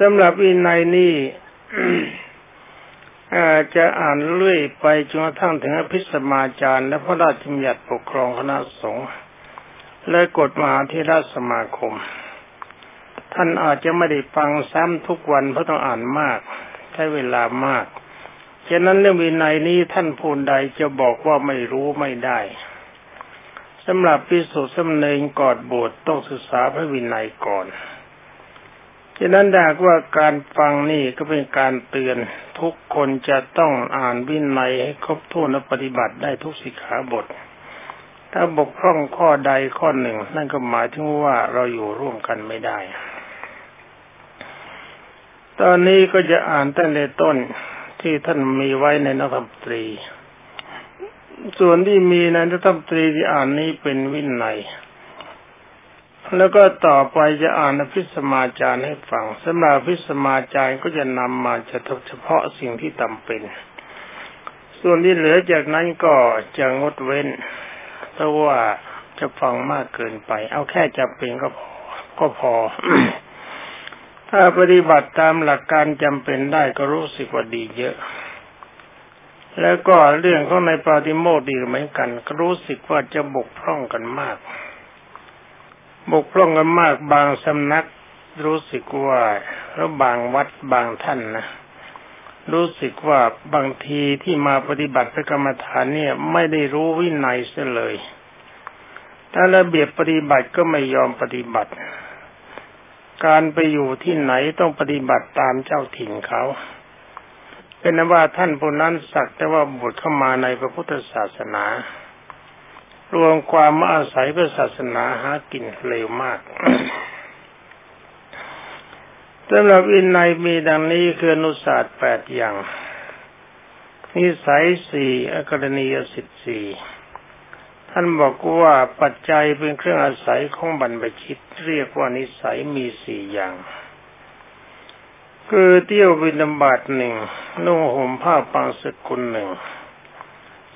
สำหรับวินัยนี่จะอ่านเรื่อยไปจนกระทั่งถึงอภิสมาจารย์ และพระราชบัญญัติปกครองคณะสงฆ์และกฎมหาเทราสมาคม ท่านอาจจะไม่ได้ฟังซ้ำทุกวันเพราะต้องอ่านมาก ใช้เวลามาก ฉะนั้นเรื่องวินัยนี้ท่านพูนใดจะบอกว่าไม่รู้ไม่ได้สำหรับพิสุสำเนงกอดบทต้องศึกษาพระวินัยก่อน ฉะนั้นดากว่าการฟังนี่ก็เป็นการเตือนทุกคนจะต้องอ่านวินัยให้ครบถ้วนและปฏิบัติได้ทุกสิกขาบท ถ้าบกพร่องข้อใดข้อหนึ่ง นั่นก็หมายถึงว่าเราอยู่ร่วมกันไม่ได้ ตอนนี้ก็จะอ่านตั้งแต่ต้นที่ท่านมีไว้ในนักธรรมตรี ส่วนที่มีในนักธรรมตรีที่อ่านนี้เป็นวินัย แล้วก็ต่อไปจะอ่านอภิสมาจารย์ให้ฟังสำหรับอภิสมาจารย์ก็จะนำมาเฉพาะสิ่งที่จาเป็น ส่วนที่เหลือจากนั้นก็จะงดเว้น เพราะว่าจะฟังมากเกินไป เอาแค่จำเป็นก็พอก็พอ ถ้าปฏิบัติตามหลักการจำเป็นได้ก็รู้สึกว่าดีเยอะ แล้วก็เรื่องของในปาติโมกดีเหมือนกัน ก็รู้สึกว่าจะบกพร่องกันมาก บกพร่องกันมากบางสำนักรู้สึกว่าแล้วบางวัดบางท่านนะรู้สึกว่าบางทีที่มาปฏิบัติพระกรรมฐานเนี่ย ไม่ได้รู้วินัยเสียเลยถ้าระเบียบปฏิบัติก็ไม่ยอมปฏิบัติ การไปอยู่ที่ไหนต้องปฏิบัติตามเจ้าถิ่นเขาเป็นนว่าท่านผู้นั้นสักแต่ว่าบวชเข้ามาในพระพุทธศาสนา รวมความมาอาศัยพระศาสนาหากินเร็วมากสำหรับอินในมีดังนี้คืออนุศาสตร์แปดอย่าง นิสัยสี่อกรณียสิทธิ์สี่ท่านบอกว่าปัจจัยเป็นเครื่องอาศัยของบรรพชิต เรียกว่านิสัยมีสี่อย่าง คือเที่ยวบินบาตหนึ่งนุ่งห่มผ้าปังสกุลหนึ่ง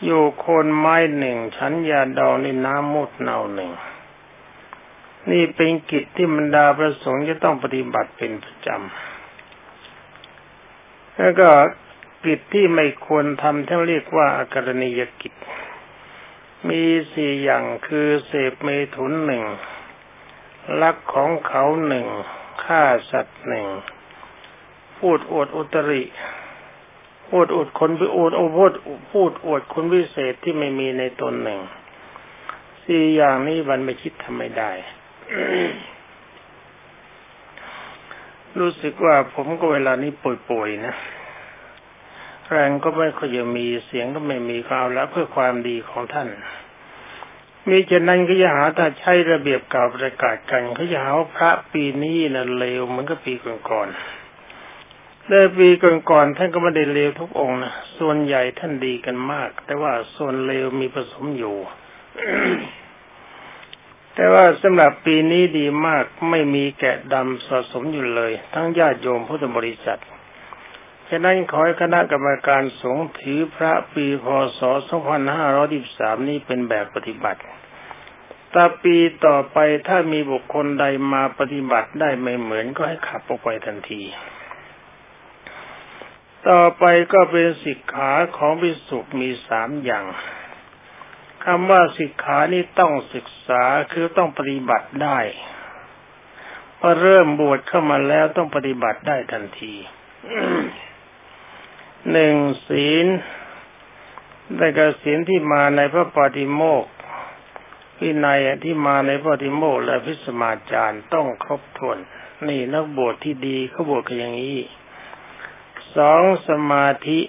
อยู่โคนไม้หนึ่งฉันยาดองในน้ำมุดเนาหนึ่ง นี่เป็นกิจที่บรรดาพระสงฆ์จะต้องปฏิบัติเป็นประจำ แล้วก็กิจที่ไม่ควรทำที่เรียกว่าอากรณียกิจ มีสี่อย่างคือเสพเมถุนหนึ่งลักของเขาหนึ่งฆ่าสัตว์หนึ่งพูดอวดอุตริ พูดอวดคนไปอวดโอพูดพูดอวดคนวิเศษที่ไม่มีในตนหนึ่ง สี่อย่างนี้มันไม่คิดทำไม่ได้ รู้สึกว่าผมก็เวลานี้ป่วยๆนะ แรงก็ไม่ค่อยจะมีเสียงก็ไม่มีก็เอาล้วเพื่อความดีของท่านมีเช่นนั้นก็จะหาถ้าใช้ระเบียบเก่าประกาศกันเขาจะหาพระปีนี้นะ่ะเลวเหมือนกับปีก่อนๆ ในปีก่อนๆท่านก็ไม่ได้เลวทุกองนะส่วนใหญ่ท่านดีกันมาก แต่ว่าส่วนเลวมีผสมอยู่ แต่ว่าสำหรับปีนี้ดีมากไม่มีแกะดำสะสมอยู่เลย ทั้งญาติโยมพุทธบริษัทฉะนั้นขอให้คณะกรรมการสงฆ์ถือพระปีพศ 2513 นี้เป็นแบบปฏิบัติต่ปีต่อไปถ้ามีบุคคลใดมาปฏิบัติได้ไม่เหมือนก็ให้ขับออกไปทันที ต่อไปก็เป็นสิกขาของพิสุมีสามอย่างคำว่าสิกขานี่ต้องศึกษาคือต้องปฏิบัติได้พอเริ่มบวชเข้ามาแล้วต้องปฏิบัติได้ทันทีหนึ่งศีลได้กศีลที่มาในพระปฏิโมกวินัยที่มาในพระปฏิโมกและพิสมาจารย์ต้องครบถ้วน นี่นักบวชที่ดีเขาบวชกันอย่างนี้ สองสมาธิ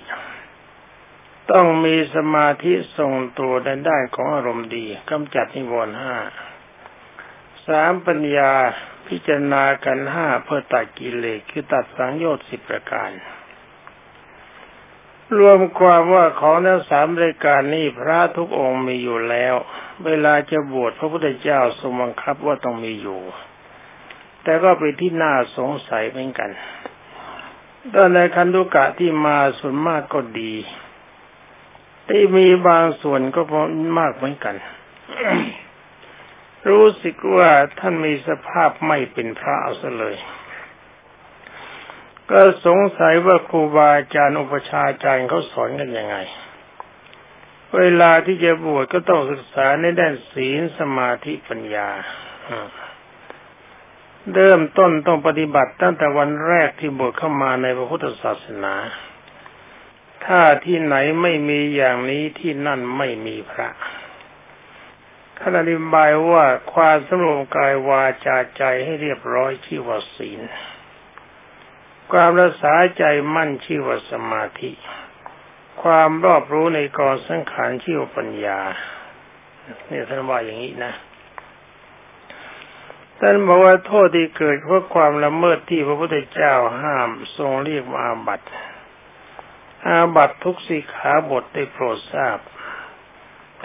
ต้องมีสมาธิทรงตัวในด้านของอารมณ์ดีกำจัดนิวรณ์ห้าสามปัญญาพิจารณากันห้าเพื่อตัดกิเลสคือตัดสังโยชน์สิบประการ รวมความว่าของทั้งสามรายการนี้พระทุกองค์มีอยู่แล้ว เวลาจะบวชพระพุทธเจ้าทรงบังคับว่าต้องมีอยู่ แต่ก็เป็นที่น่าสงสัยเหมือนกัน ด้านในคันธุกะที่มาส่วนมากก็ดี ที่มีบางส่วนก็พอมากเหมือนกัน รู้สึกว่าท่านมีสภาพไม่เป็นพระเอาซะเลย ก็สงสัยว่าครูบาอาจารย์อุปชาอาจารย์เขาสอนกันยังไง เวลาที่จะบวชก็ต้องศึกษาในด้านศีลสมาธิปัญญา เริ่มต้นต้องปฏิบัติตั้งแต่วันแรกที่บวชเข้ามาในพระพุทธศาสนา ถ้าที่ไหนไม่มีอย่างนี้ที่นั่นไม่มีพระท่านอธิบายว่าความสำรวมกายวาจาใจให้เรียบร้อยชื่อว่าศีล ความรักษาใจมั่นชื่อว่าสมาธิ ความรอบรู้ในกองสังขารชื่อว่าปัญญา เนี่ยท่านว่าอย่างนี้นะ ท่านบอกว่าโทษที่เกิดเพราะความละเมิดที่พระพุทธเจ้าห้ามทรงเรียกว่าอาบัติอาบัตทุกสิขาบทได้โปรดทราบ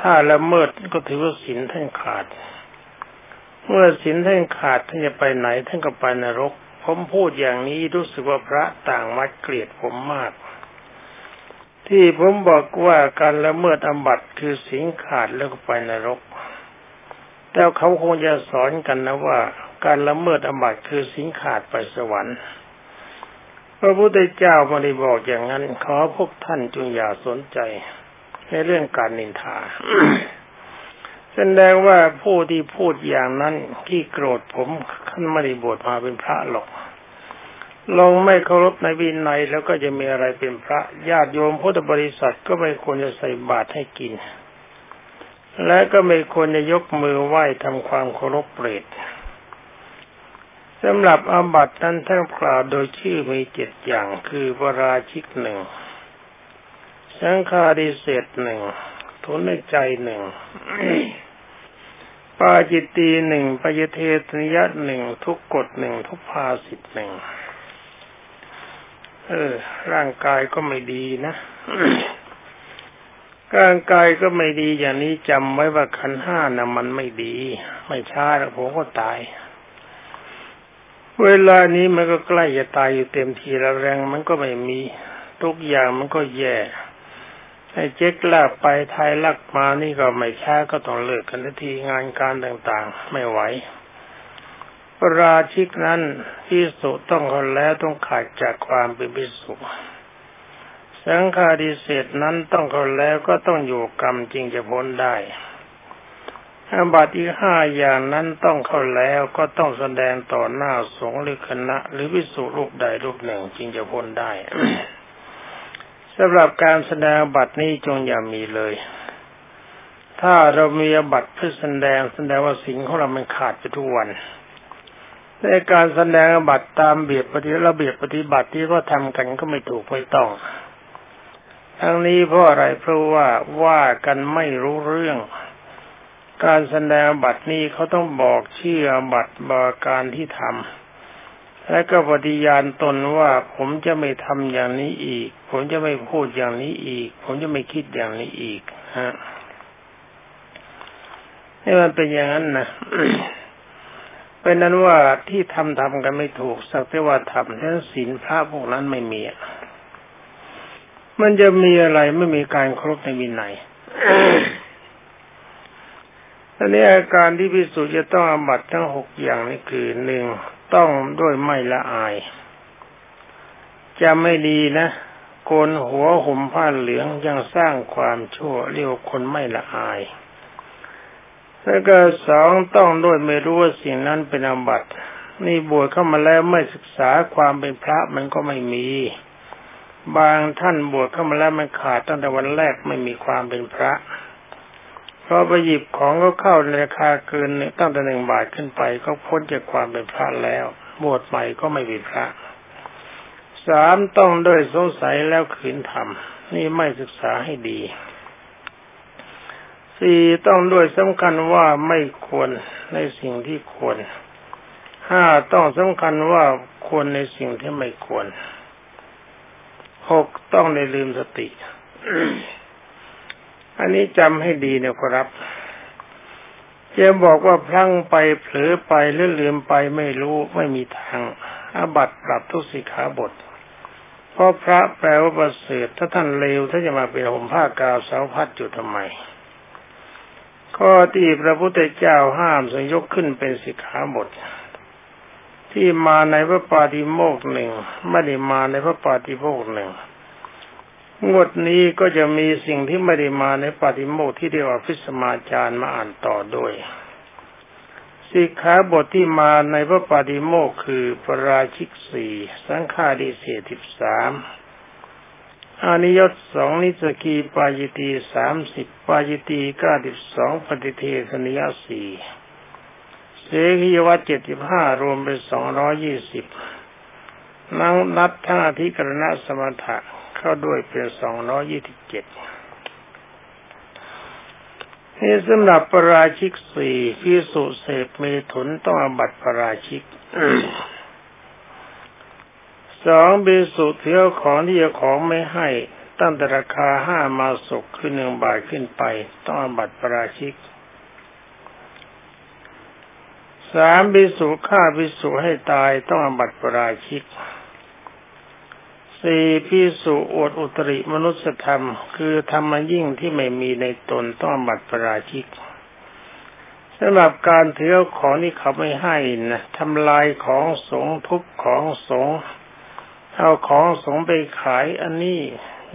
ถ้าละเมิดก็ถือว่าศีลท่านขาด เมื่อศีลท่านขาดท่านจะไปไหนท่านก็ไปนรก ผมพูดอย่างนี้รู้สึกว่าพระต่างมัดเกลียดผมมาก ที่ผมบอกว่าการละเมิดอาบัติคือศีลขาดแล้วก็ไปนรก แล้วเขาคงจะสอนกันนะว่า การละเมิดอบัตคือสิงขาดไปสวรรค์ พระพุทธเจ้าไม่ได้บอกอย่างนั้น ขอพวกท่านจงอย่าสนใจ ในเรื่องการนินทาแสดงว่าผู้ที่พูดอย่างนั้นที่โกรธผมขั้นไม่ได้บวชมาเป็นพระหรอกลงไม่เคารพในวินัยแล้วก็จะมีอะไรเป็นพระญาติโยมพุทธบริษัทก็ไม่ควรจะใส่บาตรให้กิน และก็ไม่ควรจะยกมือไหว้ทำความเคารพเปรตสำหรับอาบัตินั้นท่านกล่าวโดยชื่อมีเจ็ดอย่างคือวราชิกหนึ่งสังฆาดิเศษหนึ่งทุนในใจหนึ่งปาจิตตีหนึ่งปยเทศนิยะหนึ่งทุกกฎหนึ่งทุกภาสิทหนึ่งเออ ร่างกายก็ไม่ดีนะ ร่างกายก็ไม่ดีอย่างนี้จำไว้ว่าขันห้านะมันไม่ดี ไม่ช้าแล้วผมก็ตาย เวลานี้มันก็ใกล้จะตายอยู่เต็มทีแล้วแรงมันก็ไม่มี ทุกอย่างมันก็แย่ไอ้เจ๊กลากไปไทยลักมานี่ก็ไม่ช้าก็ต้องเลิกกันทีงานการต่างๆ ไม่ไหวราชิกนั้นพิสุต้องคนแล้วต้องขาดจากความเป็นพิสุ สังฆาดิเศษนั้นต้องเขาแล้วก็ต้องอยู่กรรมจริงจะพ้นได้อาบัติอีห้าอย่างนั้นต้องเข้าแล้วก็ต้องแสดงต่อหน้าสงฆ์หรือคณะ หรือวิสุรูปใดรูปหนึ่งจริงจะพ้นได้สำหรับการแสดงบัตรนี้จงอย่ามีเลย ถ้าเรามีบัตรเพื่อแสดงแสดงว่าสิ่งของเรามันขาดไปทุกวันในการแสดงบัตรตามเบียบปฏิระเบียบปฏิบัติที่เขาทำกันก็ไม่ถูกไม่ต้อง ทั้งนี้เพราะอะไรเพราะว่าว่ากันไม่รู้เรื่อง การแสดงบัตรนี้เขาต้องบอกชื่อบัตรบาการที่ทำและก็ปฏิญาณตนว่าผมจะไม่ทำอย่างนี้อีก ผมจะไม่พูดอย่างนี้อีก ผมจะไม่คิดอย่างนี้อีกฮะนี่มันเป็นอย่างนั้นนะเป็นนั้นว่าที่ทำทำกันไม่ถูกสักแต่ว่าทำแล้วศีลพระพวกนั้นไม่มี มันจะมีอะไรไม่มีการครบในวินัยอันนี้อาการที่พิสูจน์จะต้องอบัตทั้งหกอย่างนี่คือหนึ่งต้องด้วยไม่ละอาย จะไม่ดีนะโกนหัวห่มผ้าเหลืองยังสร้างความชั่วเรียกคนไม่ละอายแล้วก็สองต้องด้วยไม่รู้ว่าสิ่งนั้นเป็นอบัตนี่บวชเข้ามาแล้วไม่ศึกษาความเป็นพระมันก็ไม่มี บางท่านบวชเข้ามาแล้วมันขาดตั้งแต่วันแรกไม่มีความเป็นพระ เพราะไปหยิบของก็เข้าในราคาเกินตั้งแต่หนึ่งบาทขึ้นไป ก็พ้นจากความเป็นพระแล้วบวชใหม่ก็ไม่เป็นพระสามต้องด้วยสงสัยแล้วขืนทำนี่ไม่ศึกษาให้ดีสี่ต้องด้วยสำคัญว่าไม่ควรในสิ่งที่ควรห้าต้องสำคัญว่าควรในสิ่งที่ไม่ควร หกต้องในลืมสติ อันนี้จำให้ดีนะครับจะบอกว่าพลั้งไปเผลอไปหรือลืมไปไม่รู้ไม่มีทางอาบัตปรับทุกสิขาบท เพราะพระแปลว่าประเสริฐถ้าท่านเลวถ้าจะมาเป็นห่มผ้ากาวสาวพัดจุดทำไม ข้อที่พระพุทธเจ้าห้ามสงยกขึ้นเป็นสิขาบท ที่มาในพระปาฏิโมกหนึ่งไม่ได้มาในพระปาฏิโมกหนึ่งงวดนี้ก็จะมีสิ่งที่ไม่ได้มาในปาฏิโมกที่เรียกว่าพิสมาจารย์มาอ่านต่อด้วยสิกขาบทที่มาในพระปาฏิโมกคือปราชิกสี่สังฆาดิเศษสิบสามอานิยตสองนิสกีปายิตีสามสิบปายิตีเก้าสิบสองปฏิเทศนิยสี่ สกียวัตเจ็ดสิบห้ารวมเป็นสองร้อยี่สิบนั่งนับทั้งอธิกรณสมถะเข้าด้วยเป็นสองร้อยี่สิบเจ็ดนี่สำหรับปราชิกสี่พิสุเสพเมถุนต้องอบัตปราชิกสองบิสุเที่ยวของที่จะของไม่ให้ตั้งแต่ราคาห้ามาศกขึ้นหนึ่งบาทขึ้นไป ต้องอบัตปราชิก สามบิสุฆ่าบิสุให้ตายต้องอบัตปราชิกสี่พิสุอวดอุตริมนุสธรรม คือธรรมยิ่งที่ไม่มีในตนต้องบัตรปราชิกสำหรับการเถือของที่เขาไม่ให้นะทำลายของสงทุบของสงเอาของสงไปขายอันนี้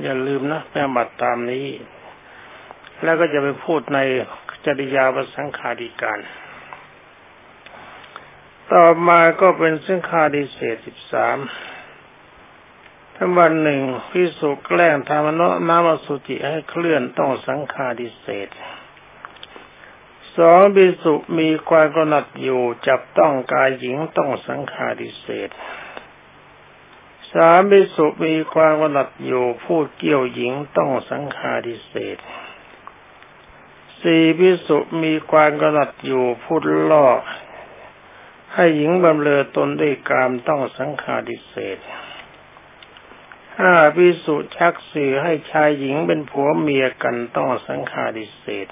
อย่าลืมนะแม่บัตรตามนี้ แล้วก็จะไปพูดในจริยาประสังขาริการ ต่อมาก็เป็นสังขาริเศษสิบสามถ้าวันหนึ่งพิสุแกล้งทำนน้ำอสุจิให้เคลื่อนต้องสังฆาดิเศษสองพิสุมีความกหนัดอยู่จับต้องกายหญิงต้องสังฆาดิเศษสามพิสุมีความกหนัดอยู่พูดเกี่ยวหญิงต้องสังฆาดิเศษสี่พิสุมีความกหนัดอยู่พูดล่อ ให้หญิงบำเรอตนด้วยกามต้องสังฆาดิเศษห้าพิสุชักสื่อให้ชายหญิงเป็นผัวเมียกันต้องสังฆาดิเศษ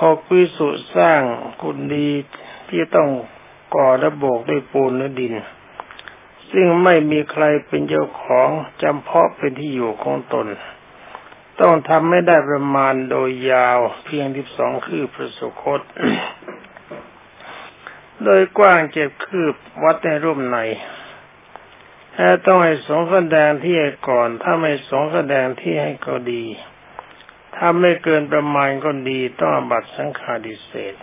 หกพิสุสร้างกุณดีที่ต้องก่อระโบกด้วยปูนและดิน ซึ่งไม่มีใครเป็นเจ้าของจำเพาะเป็นที่อยู่ของตน ต้องทำไม่ได้ประมาณโดยยาวเพียงที่สองคืบประสุคต โดยกว้างเจ็ดคืบวัดในรูปในถ้าต้องให้สงแสดงที่ให้ก่อน ถ้าไม่สงแสดงที่ให้ก็ดี ถ้าไม่เกินประมาณก็ดี ต้องบัตรสังฆาดิเศษ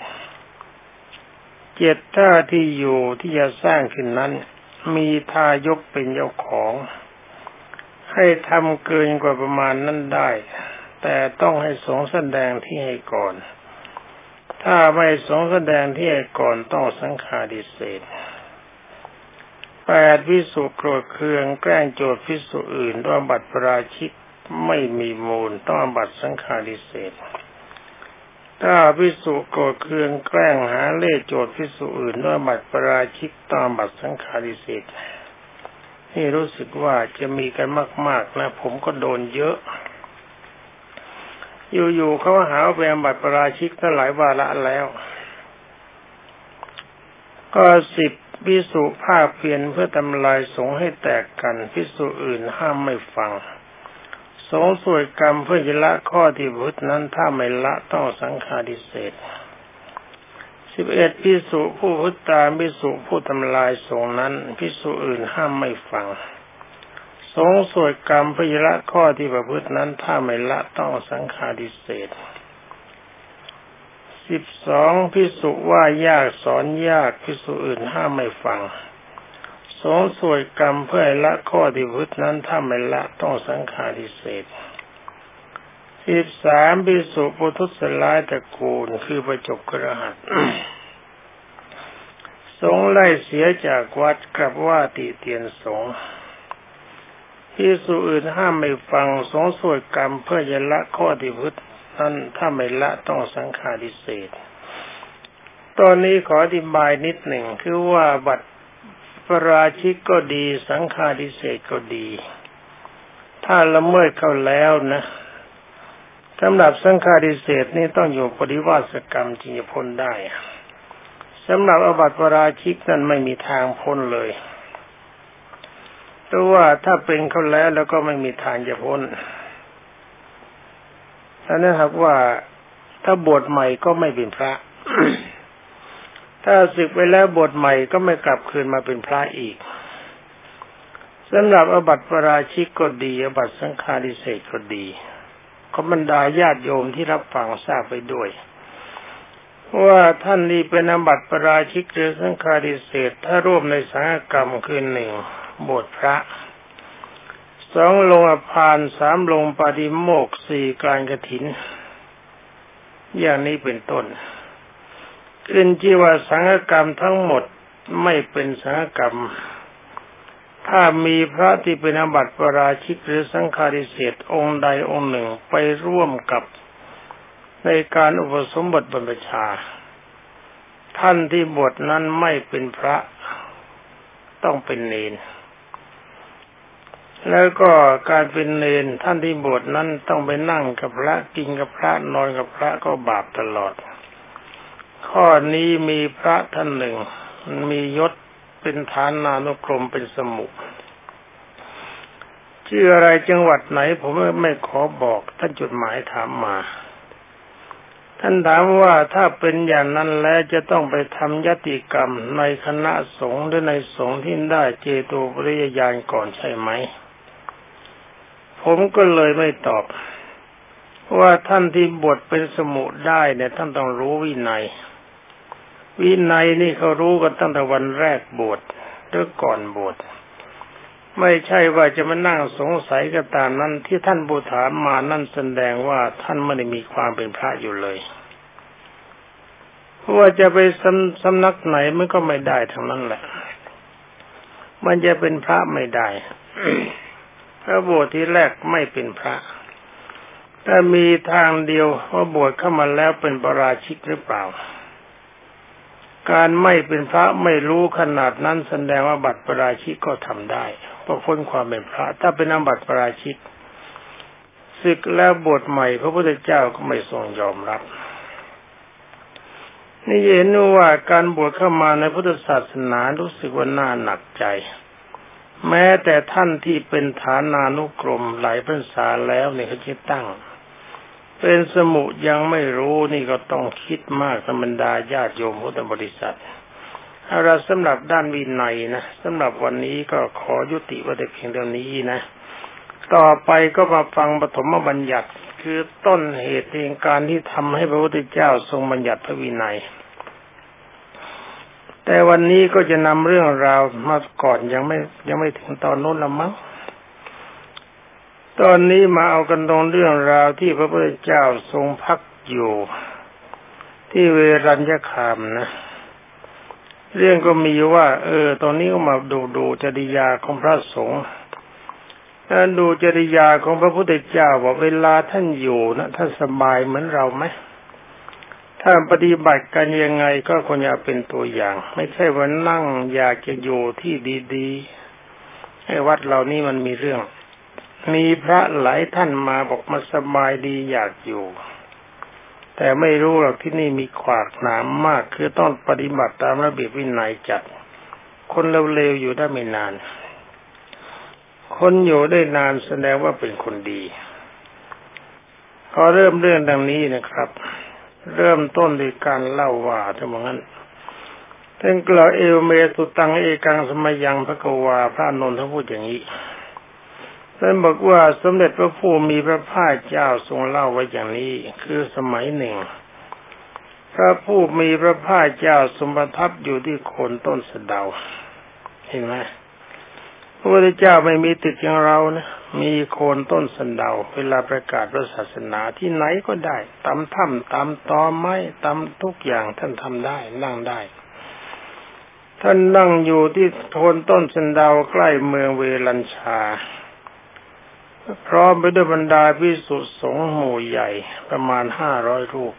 เจ็ดท่าที่อยู่ที่จะสร้างขึ้นนั้น มีทายกเป็นเจ้าของ ให้ทำเกินกว่าประมาณนั้นได้ แต่ต้องให้สงแสดงที่ให้ก่อน ถ้าไม่สงแสดงที่ก่อนต้องสังฆาดิเศษแปดพิสุโกรธเคืองแกล้งโจทย์พิสุอื่นด้วยบัตรปราชิกไม่มีมูลต้องบัตรสังฆาริเศษถ้าพิสุโกรธเคืองแกล้งหาเล่โจทย์พิสุอื่นด้วยบัตรปราชิกต้องบัตรสังฆาริเศษนี่รู้สึกว่าจะมีกันมาก ๆ นะ ผมก็โดนเยอะ อยู่ๆเขาหาแวมบัตรปราชิกตั้งหลายวาระแล้ว ก็สิบพิสุภาคเพียนเพื่อทำลายสงให้แตกกันพิสุอื่นห้ามไม่ฟัง สงสวยกรรมเพื่อจะละข้อที่พุทธนั้นถ้าไม่ละต้องสังฆาดิเศษสิบเอ็ดพิสุผู้พุทธาพิสุผู้ทำลายสงนั้นพิสุอื่นห้ามไม่ฟัง สงสวยกรรมเพื่อจะละข้อที่ประพฤตินั้นถ้าไม่ละต้องสังฆาดิเศษสิบสองพิสุว่ายากสอนยากพิสุอื่นห้ามไม่ฟัง สงสวยกรรมเพื่อละข้อที่พุทธนั้นถ้าไม่ละต้องสังขารดิเศษสิบสามพิสุปุถุสลายตระกูลคือประจบกระหัตสงไล่เสียจากวัดกลับว่าติเตียนสง พิสุอื่นห้ามไม่ฟังสงสวยกรรมเพื่อจะละข้อที่พุทธนั้นถ้าไม่ละต้องสังขาริเศษ ตอนนี้ขออธิบายนิดหนึ่งคือว่าบัตรปราชิกก็ดี สังฆาริเศษก็ดี ถ้าละเมิดเขาแล้วนะสำหรับสังฆาริเศษนี่ต้องอยู่ปริวาสกรรมจึงจะพ้นได้สำหรับอบัติปราชิกนั้นไม่มีทางพ้นเลย ราะว่าถ้าเป็นเขาแล้วแล้วก็ไม่มีทางจะพ้นอันนั้นครับว่าถ้าบวชใหม่ก็ไม่เป็นพระ ถ้าศึกไปแล้วบทใหม่ก็ไม่กลับคืนมาเป็นพระอีกสำหรับอบัติปราชิกก็ดี อบัติสังฆาริเศษก็ดีก็บรรดาญาติโยมที่รับฟังทราบไปด้วย ว่าท่านนี้เป็นอบัติปราชิกหรือสังฆาริเศษถ้าร่วมในสังฆกรรมคือหนึ่ง บทพระสองลงอภานสามลงปาดิโมกสี่การกระถิน อย่างนี้เป็นต้นขึ้นที่ว่าสังฆกรรมทั้งหมดไม่เป็นสังฆกรรม ถ้ามีพระที่เป็นอบัติปราชิกหรือสังฆาริเศษองค์ใดองค์หนึ่งไปร่วมกับในการอุปสมบทบรรพชา ท่านที่บวชนั้นไม่เป็นพระต้องเป็นเนน แล้วก็การเป็นเนนท่านที่บวชนั้นต้องไปนั่งกับพระกินกับพระนอนกับพระก็บาปตลอด ข้อนี้มีพระท่านหนึ่ง มียศเป็นฐานนานุกรมเป็นสมุขชื่ออะไรจังหวัดไหน ผมไม่ขอบอก ท่านจดหมายถามมา ท่านถามว่าถ้าเป็นอย่างนั้นแล้วจะต้องไปทำยติกรรมในคณะสงฆ์หรือในสงฆ์ที่ได้เจโตปริยญาณก่อนใช่ไหม ผมก็เลยไม่ตอบ ว่าท่านที่บวชเป็นสมุได้เนี่ย ท่านต้องรู้วินัย วินัยนี่เขารู้กันตั้งแต่วันแรกบวชหรือก่อนบวชไม่ใช่ว่าจะมานั่งสงสัยก็ตามนั้นที่ท่านบูถามมานั่นแสดงว่าท่านไม่ได้มีความเป็นพระอยู่เลยว่าจะไปสำสำนักไหนมันก็ไม่ได้ทั้งนั้นแหละ มันจะเป็นพระไม่ได้ พระบวชที่แรกไม่เป็นพระถ้ามีทางเดียวว่าบวชเข้ามาแล้วเป็นปราชิกหรือเปล่า การไม่เป็นพระไม่รู้ขนาดนั้นแสดงว่าบัตรปราชิกก็ทำได้เพราะพ้นความเป็นพระ ถ้าเป็นนบัตรปราชิกศึกแล้วบวชใหม่ พระพุทธเจ้าก็ไม่ทรงยอมรับ นี่เห็นว่าการบวชเข้ามาในพุทธศาสนารู้สึกว่าน่าหนักใจ แม้แต่ท่านที่เป็นฐานานุกรมหลายพรรษาแล้วเนี่ยเขาจะตั้ง เป็นสมุยังไม่รู้นี่ก็ต้องคิดมากธรรมดาญาติโยมพุทธบริษัทเอาละสำหรับด้านวินัยนะสำหรับวันนี้ก็ขอยุติไว้แต่เพียงเท่านี้นะ ต่อไปก็มาฟังปฐมบัญญัติ คือต้นเหตุในการที่ทำให้พระพุทธเจ้าทรงบัญญัติพระวินัย แต่วันนี้ก็จะนำเรื่องราวมาก่อนยังไม่ยังไม่ถึงตอนนู้นละมั้งตอนนี้มาเอากันตรงเรื่องราวที่พระพุทธเจ้าทรงพักอยู่ ที่เวรัญญคามนะ เรื่องก็มีว่า เออ ตอนนี้ก็มาดูดูจริยาของพระสงฆ์ดูจริยาของพระพุทธเจ้าว่าเวลาท่านอยู่นะท่านสบายเหมือนเราไหม ถ้าปฏิบัติกันยังไงก็ควรจะเป็นตัวอย่าง ไม่ใช่ว่านั่งอยากจะอยู่ที่ดีๆให้วัดเรานี่มันมีเรื่อง มีพระหลายท่านมาบอกมาสบายดีอยากอยู่ แต่ไม่รู้หรอกที่นี่มีขวากหนามมาก คือต้องปฏิบัติตามระเบียบวินัยจัด คนเร็วๆอยู่ได้ไม่นาน คนอยู่ได้นานแสดงว่าเป็นคนดี พอเริ่มเรื่องดังนี้นะครับ เริ่มต้นด้วยการเล่าว่าทั้งหมดนั้นท่านกล่าวเอวเมสุตังเอกังสมัยยังพระกวาพระนนท์ท่านพูดอย่างนี้ท่านบอกว่าสมเด็จพระผู้มีพระภาคเจ้าทรงเล่าไว้อย่างนี้ คือสมัยหนึ่ง พระผู้มีพระภาคเจ้าสมบัติทับอยู่ที่โคนต้นสะเดา เห็นไหม ระพุทธเจ้าไม่มีติดอย่างเรานะ มีโคนต้นสันเดา เวลาประกาศพระศาสนาที่ไหนก็ได้ตามถ้ำตามตอไม้ตามทุกอย่างท่านทำได้นั่งได้ ท่านนั่งอยู่ที่โคนต้นสันเดาใกล้เมืองเวลัญชา พร้อมไปด้วยบรรดาพิสุสงฆ์หมู่ใหญ่ประมาณห้าร้อยรูป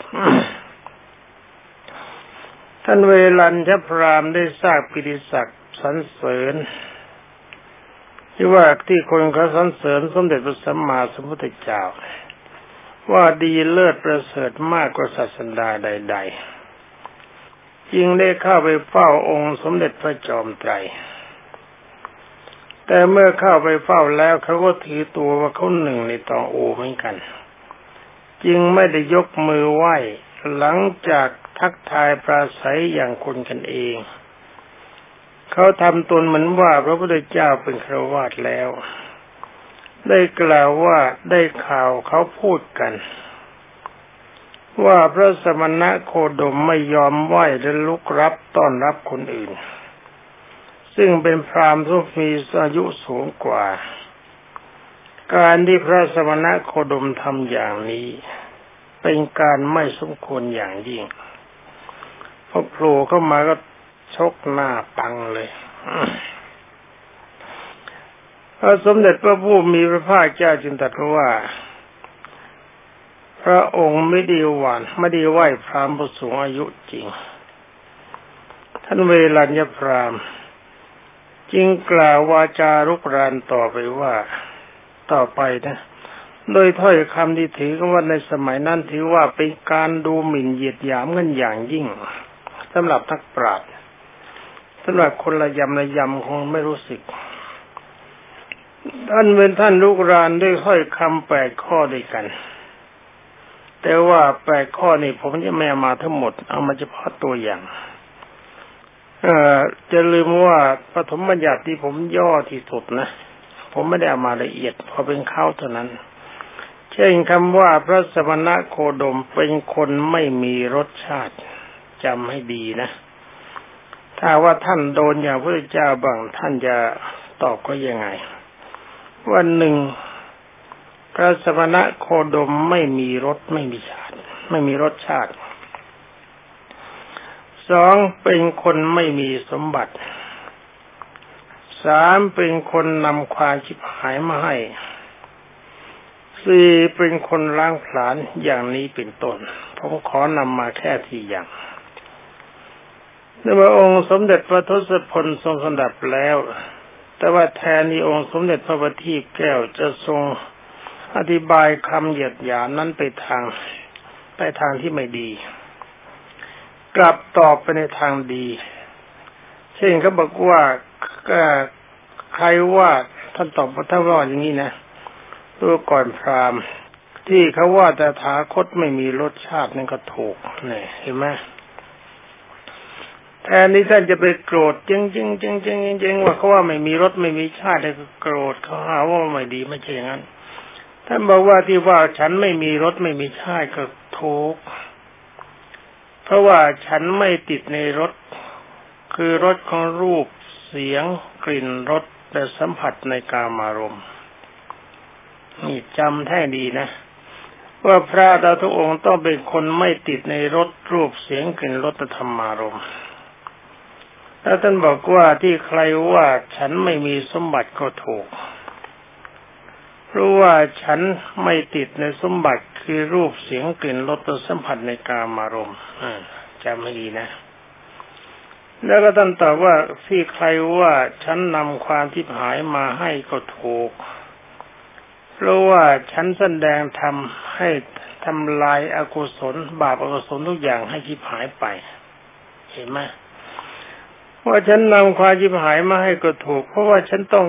ท่านเวลัญชพรามได้ทราบกิติศักดิ์สรรเสริญ ที่ว่าที่คนเขาสรรเสริญสมเด็จพระสัมมาสัมพุทธเจ้า ว่าดีเลิศประเสริฐมากกว่าศาสดาใด ๆ จึงได้เข้าไปเฝ้าองค์สมเด็จพระจอมไตร แต่เมื่อเข้าไปเฝ้าแล้วเขาก็ถือตัวว่าเขาหนึ่งในตองโอเหมือนกัน จึงไม่ได้ยกมือไหว้หลังจากทักทายปราศัยอย่างคนกันเอง เขาทำตนเหมือนว่าพระพุทธเจ้าเป็นครวาดแล้ว ได้กล่าวว่าได้ข่าวเขาพูดกัน ว่าพระสมณะโคดมไม่ยอมไหวและลุกรับต้อนรับคนอื่น ซึ่งเป็นพรามทุมีอายุสูงกว่า การที่พระสมณะโคดมทำอย่างนี้ เป็นการไม่สมควรอย่างยิ่งพอโผล่เข้ามาก็ ชกหน้าปังเลยพระสมเด็จพระผู้มีพระภาคเจ้าจึงตรัสว่า พระองค์ไม่ดีหวานไม่ดีไหวพรามผู้สูงอายุจริง ท่านเวรัญญพรามจึงกล่าววาจารุกรานต่อไปว่าต่อไปนะโดยถ้อยคำที่ถือกันว่าในสมัยนั้นถือว่าเป็นการดูหมิ่นเหยียดหยามกันอย่างยิ่งสำหรับทักปราชญ์ สำหรับคนละยำละยำคงไม่รู้สึก ท่านเป็นท่านลูกรานด้วยค่อยคำแปดข้อด้วยกัน แต่ว่าแปดข้อนี้ผมจะไม่มาทั้งหมด เอามาเฉพาะตัวอย่าง เอ่อจะลืมว่าปฐมบัญญัติที่ผมย่อที่สุดนะ ผมไม่ได้เอามาละเอียดพอเป็นข้าวเท่านั้น เช่นคำว่าพระสมณะโคดมเป็นคนไม่มีรสชาติจำให้ดีนะ ถ้าว่าท่านโดนอย่างพระเจ้าบังท่านจะตอบก็ยังไง วันหนึ่งพระสมณะโคดมไม่มีรสไม่มีชาติ ไม่มีรสชาติสองเป็นคนไม่มีสมบัติสามเป็นคนนำความชิบหายมาให้สี่เป็นคนล้างผลาญอย่างนี้เป็นต้นผมขอนำมาแค่ที่อย่าง ในพระองค์สมเด็จพระทศพลทรงสดับแล้ว แต่ว่าแทนที่องค์สมเด็จพระบัณฑิตแก้วจะทรงอธิบายคำเหยียดหยามนั้นไปทางไปทางที่ไม่ดี กลับตอบไปในทางดี เช่นเขาบอกว่าใครว่าท่านตอบท่านว่าอย่างนี้นะตัวก่อนพรามที่เขาว่าแต่ถาคตไม่มีรสชาตินั่นก็ถูกเนี่ยเห็นไหม แทนที่ท่านจะไปโกรธจริงจริงจริงจริงจริงว่าเขาว่าไม่มีรถไม่มีชาติเลยก็โกรธเขาหาว่าไม่ดีไม่ใช่อย่างนั้น ท่านบอกว่าที่ว่าฉันไม่มีรถไม่มีชาติก็ถูกเพราะว่าฉันไม่ติดในรถ คือรถของรูปเสียงกลิ่นรสแต่สัมผัสในกามารมณ์นี่จำแท้ดีนะ ว่าพระดาทุองค์ต้องเป็นคนไม่ติดในรถรูปเสียงกลิ่นรสธรรมารมณ์ แล้วท่านบอกว่าที่ใครว่าฉันไม่มีสมบัติก็ถูก เพราะว่าฉันไม่ติดในสมบัติคือรูปเสียงกลิ่นรสสัมผัสในกามารมณ์จำให้ดีนะ แล้วก็ท่านตอบว่าที่ใครว่าฉันนำความที่หายมาให้ก็ถูก เพราะว่าฉันแสดงทำให้ทำลายอากุศล บาปอกุศลทุกอย่างให้ทิพหายไป เห็นไหม ว่าฉันนำความยิบหายมาให้ก็ถูก เพราะว่าฉันต้อง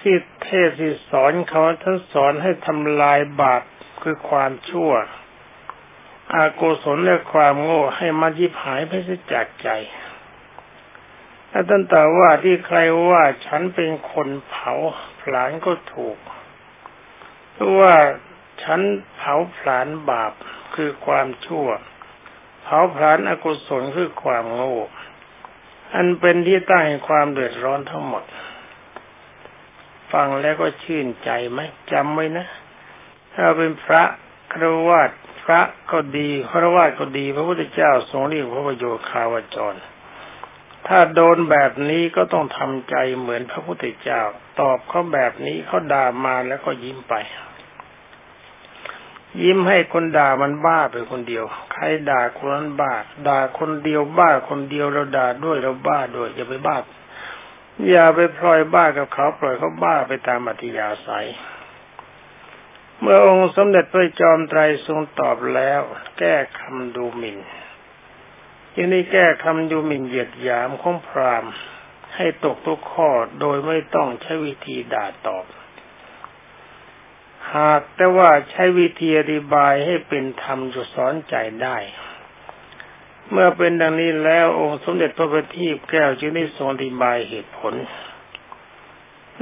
ที่เทศที่สอนเขาท่านสอนให้ทำลายบาปคือความชั่ว อาโกศลและความโง่ให้มันยิบหายไปจากใจถ้าท่านตอว่าที่ใครว่าฉันเป็นคนเผาผลาญก็ถูก เพราะว่าฉันเผาผลาญบาปคือความชั่ว เผาผลาญอกุศลคือความโง่ อันเป็นที่ตั้งแห่งความเดือดร้อนทั้งหมด ฟังแล้วก็ชื่นใจไหมจำไว้นะ ถ้าเป็นพระครวาสพระก็ดีครวาสก็ดี พระพุทธเจ้าทรงเรียกพระประโยชน์คาวจร ถ้าโดนแบบนี้ก็ต้องทำใจเหมือนพระพุทธเจ้า ตอบเขาแบบนี้เขาด่ามาแล้วก็ยิ้มไป ยิ้มให้คนด่ามันบ้าไปคนเดียว ใครด่าคนนั้นบ้า ด่าคนเดียวบ้าคนเดียวเราด่าด้วยเราบ้าด้วยอย่าไปบ้า อย่าไปพลอยบ้ากับเขาปล่อยเขาบ้าไปตามอัธยาศัย เมื่อองค์สมเด็จพระจอมไตรทรงตอบแล้ว แก้คำดูหมิน่นที่นี้แก้คำดูหมิ่นเหยียดหยามของพรามให้ตกทุกข้อโดยไม่ต้องใช้วิธีด่าตอบ หากแต่ว่าใช้วิธีอธิบายให้เป็นธรรมจะสอนใจได้ เมื่อเป็นดังนี้แล้วองค์สมเด็จพระบัณฑิตแก้วจึงได้ทรงอธิบายเหตุผล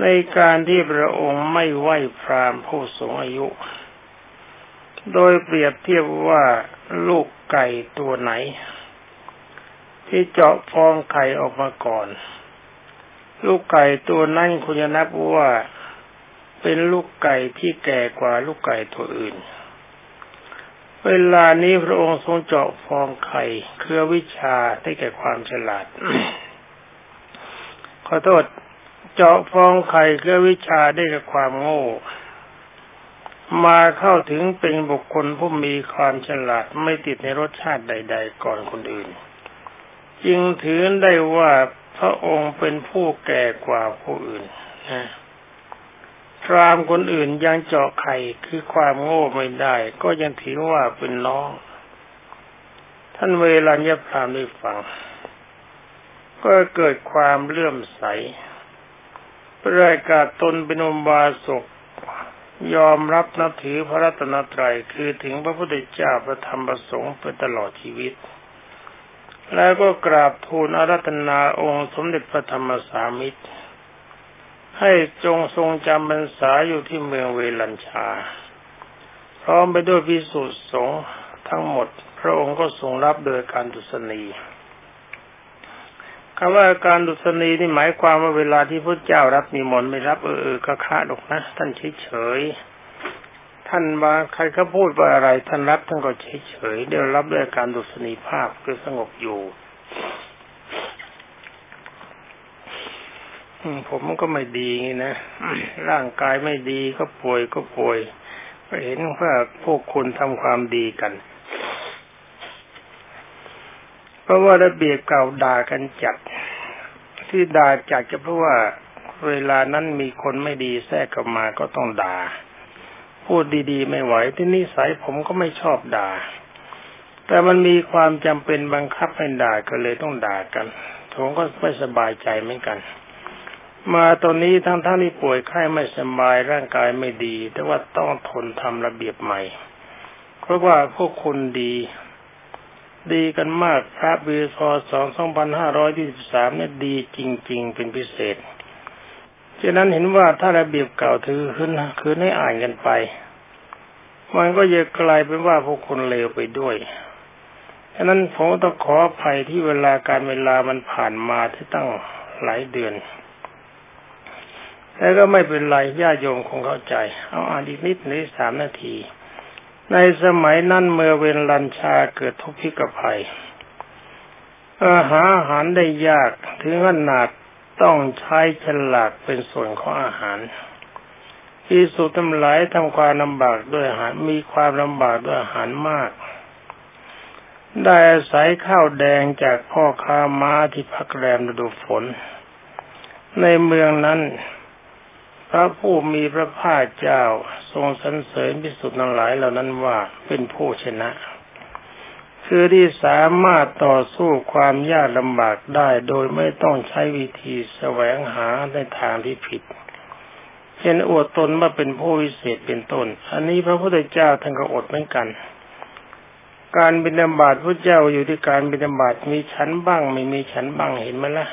ในการที่พระองค์ไม่ไหว้พรามผู้สูงอายุ โดยเปรียบเทียบว่าลูกไก่ตัวไหน ที่เจาะฟองไข่ออกมาก่อน ลูกไก่ตัวนั้นคุณจะนับว่า เป็นลูกไก่ที่แก่กว่าลูกไก่ตัวอื่น เวลานี้พระองค์ทรงเจาะฟองไข่เครือวิชาได้แก่ความฉลาด ขอโทษ เจาะฟองไข่เครือวิชาได้แก่ความโง่ มาเข้าถึงเป็นบุคคลผู้มีความฉลาดไม่ติดในรสชาติใด ๆ ก่อนคนอื่น จึงถือได้ว่าพระองค์เป็นผู้แก่กว่าผู้อื่นนะ พรามคนอื่นยังเจาะไข่คือความโง่ไม่ได้ ก็ยังถือว่าเป็นน้อง ท่านเวลาเนียพรามได้ฟัง ก็เกิดความเลื่อมใสประกาศตนเป็นอมบาสกยอมรับนับถือพระรัตนตรัยคือถึงพระพุทธเจ้าพระธรรมประสงค์เป็นตลอดชีวิต แล้วก็กราบทูลอารัตนาองค์สมเด็จพระธรรมสามิตร ให้จงทรงจำพรรษาอยู่ที่เมืองเวลัญชา พร้อมไปด้วยพิสุทธิสงฆ์ทั้งหมด พระองค์ก็ทรงรับโดยการดุษณีคำว่าการดุษณีนี่หมายความว่าเวลาที่พระเจ้ารับนิมนต์ไม่รับเออเออก็ค้าดอกนะ ท่านเฉยๆท่านมาใครเขาพูดว่าอะไร ท่านรับท่านก็เฉยๆเดี๋ยวรับด้วยการดุษณีภาพคือสงบอยู่ ผมก็ไม่ดีไงนะร่างกายไม่ดีก็ป่วยก็ป่วยก็เห็นว่าพวกคุณทำความดีกัน เพราะว่าระเบียบเก่าด่ากันจัด ที่ด่าจัดก็เพราะว่าเวลานั้นมีคนไม่ดีแทรกเข้ามาก็ต้องด่า พูดดีๆ ไม่ไหว ที่นิสัยผมก็ไม่ชอบด่า แต่มันมีความจำเป็นบังคับให้ด่าก็เลยต้องด่ากันผมก็ไม่สบายใจเหมือนกัน มาตอนนี้ทั้งท่านที่ป่วยไข้ไม่สบายร่างกายไม่ดี แต่ว่าต้องทนทำระเบียบใหม่ เพราะว่าพวกคุณดี ดีกันมากพระบีพศ2523เนี่ยดีจริง ๆ เป็นพิเศษ ฉะนั้นเห็นว่าถ้าระเบียบเก่าถือขึ้นคือให้อ่านกันไป มันก็จะกลายเป็นว่าพวกคนเลวไปด้วยฉะนั้นผมต้องขออภัยที่เวลาการเวลามันผ่านมาที่ตั้งหลายเดือน แต่ก็ไม่เป็นไรญาโยมคงเข้าใจ เอาอ่านอีกนิดหรือสามนาที ในสมัยนั้นเมื่อเวลลัญชาเกิดทุกพิกภัยอาหาอาหารได้ยากถึงขนาดต้องใช้ฉลากเป็นส่วนของอาหารที่สุดทั้งหลายทำความลำบากด้วยอาหารมีความลำบากด้วยอาหารมาก ได้อาศัยข้าวแดงจากพ่อค้าม้าที่พักแรมฤดูฝน ในเมืองนั้น พระผู้มีพระภาคเจ้าทรงสรรเสริญพิสุทธิ์ทั้งหลายเหล่านั้นว่าเป็นผู้ชนะ คือที่สามารถต่อสู้ความยากลำบากได้โดยไม่ต้องใช้วิธีแสวงหาในทางที่ผิด เช่นอวดตนว่าเป็นผู้วิเศษเป็นต้น อันนี้พระพุทธเจ้าท่านก็อดเหมือนกัน การบิณฑบาตพระเจ้าอยู่ที่การบิณฑบาตมีชั้นบ้าง ไม่มีชั้นบ้างเห็นไหมละ่ะ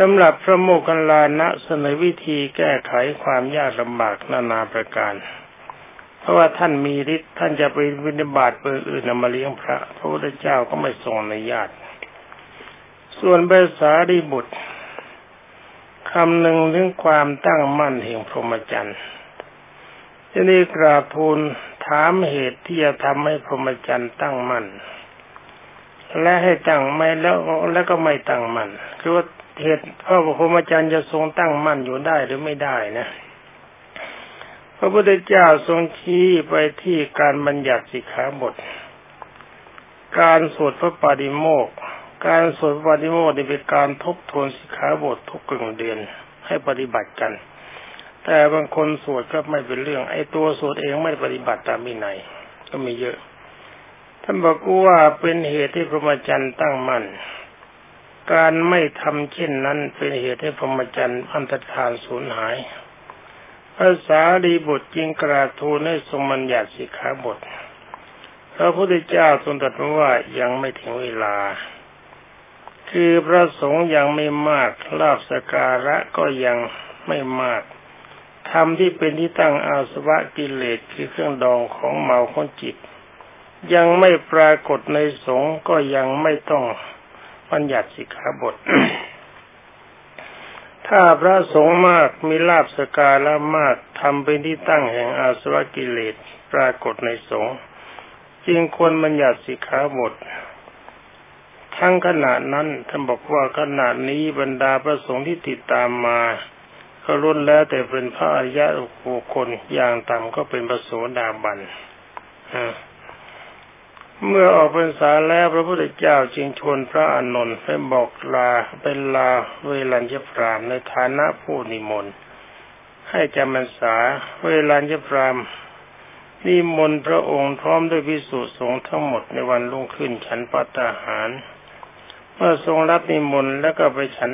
สำหรับพระโมคคัลลานะเสนอวิธีแก้ไขความยากลำบากนานาประการ เพราะว่าท่านมีฤทธิ์ท่านจะไปวินิบาตเปออื่นนำมาเลี้ยงพระพระพุทธเจ้าก็ไม่ทรงอนุญาต ส่วนภาษาดีบุตรคำหนึ่งถึงความตั้งมั่นแห่งพรหมจรรย์จะนี้กราบทูลถามเหตุที่จะทำให้พรหมจรรย์ตั้งมั่นและให้ตั้งไม่แล้วแล้วก็ไม่ตั้งมั่นคือว่า เหตุพระพรหมจรรย์จะทรงตั้งมั่นอยู่ได้หรือไม่ได้นะ พระพุทธเจ้าทรงชี้ไปที่การบัญญัติสิกขาบท การสวดพระปาฏิโมกการสวดปาฏิโมกนี่เป็นการทบทวนสิกขาบททุกกึ่งเดือนให้ปฏิบัติกัน แต่บางคนสวดก็ไม่เป็นเรื่อง ไอ้ตัวสวดเองไม่ปฏิบัติตามมินัยก็มีเยอะ ท่านบอกว่าเป็นเหตุที่พระมจรรย์ตั้งมั่น การไม่ทำเช่นนั้นเป็นเหตุให้พรหมจรรย์อันตรธานสูญหายภาษาดีบทจิงกราทูลให้ทรงมัญญัติสิกขาบทพระพุทธเจ้าทรงตรัสว่ายังไม่ถึงเวลา คือพระสงฆ์ยังไม่มากลาบสการะก็ยังไม่มากธรรมที่เป็นที่ตั้งอาสวะกิเลสคือเครื่องดองของเมาของจิต ยังไม่ปรากฏในสงฆ์ก็ยังไม่ต้อง บัญญัติสิกขาบท ถ้าพระสงฆ์มากมีลาบสการะมากทำเป็นที่ตั้งแห่งอาสวะกิเลสปรากฏในสงฆ์จึงควรบัญญัติสิกขาบททั้งขณะนั้นท่านบอกว่าขณะนี้บรรดาพระสงฆ์ที่ติดตามมาก็ล้นแล้วแต่เป็นพระอริยะบุคคลอย่างต่ำก็เป็นพระโสดาบัน เมื่อออกพรรษาแล้วพระพุทธเจ้าจึงชวนพระอานนท์ไปบอกลาเป็นลาเวลัญญพรามในฐานะผู้นิมนต์ให้จำพรรษาเวลัญญพรามนิมนต์พระองค์พร้อมด้วยพิสุสงฆ์ทั้งหมดในวันรุ่งขึ้นฉันปัตตาหาร เมื่อทรงรับนิมนต์แล้วก็ไปฉัน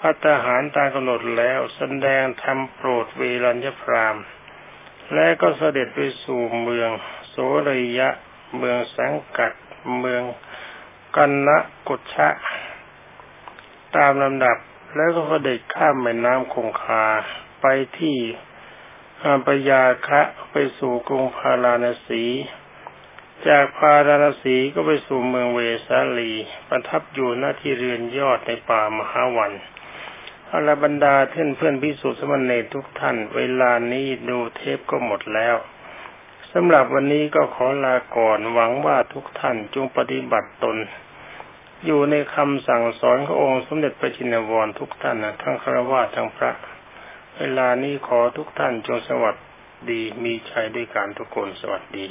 พัตหารตามกำหนดแล้วแสดงธรรมโปรดเวรัญญพราม และก็เสด็จไปสู่เมืองโสรยะ เมืองสังกัด เมืองกันนะกุชะ ตามลำดับแล้วก็เด็จข้ามแม่น้ำคงคาไปที่อาปยาคะไปสู่กรุงพาราณสี จากพาราณสีก็ไปสู่เมืองเวสาลี ประทับอยู่หน้าที่เรือนยอดในป่ามหาวันอรบรรดาเพื่อนเพื่อนพิสุทธิสมณเณรทุกท่าน เวลานี้ดูเทปก็หมดแล้ว สำหรับวันนี้ก็ขอลาก่อนหวังว่าทุกท่านจงปฏิบัติตน อยู่ในคำสั่งสอนขององค์สมเด็จพระจินวรทุกท่านนะทั้งครวญทั้งพระ เวลานี้ขอทุกท่านจงสวัสดีมีชัยด้วยการทุกคนสวัสดี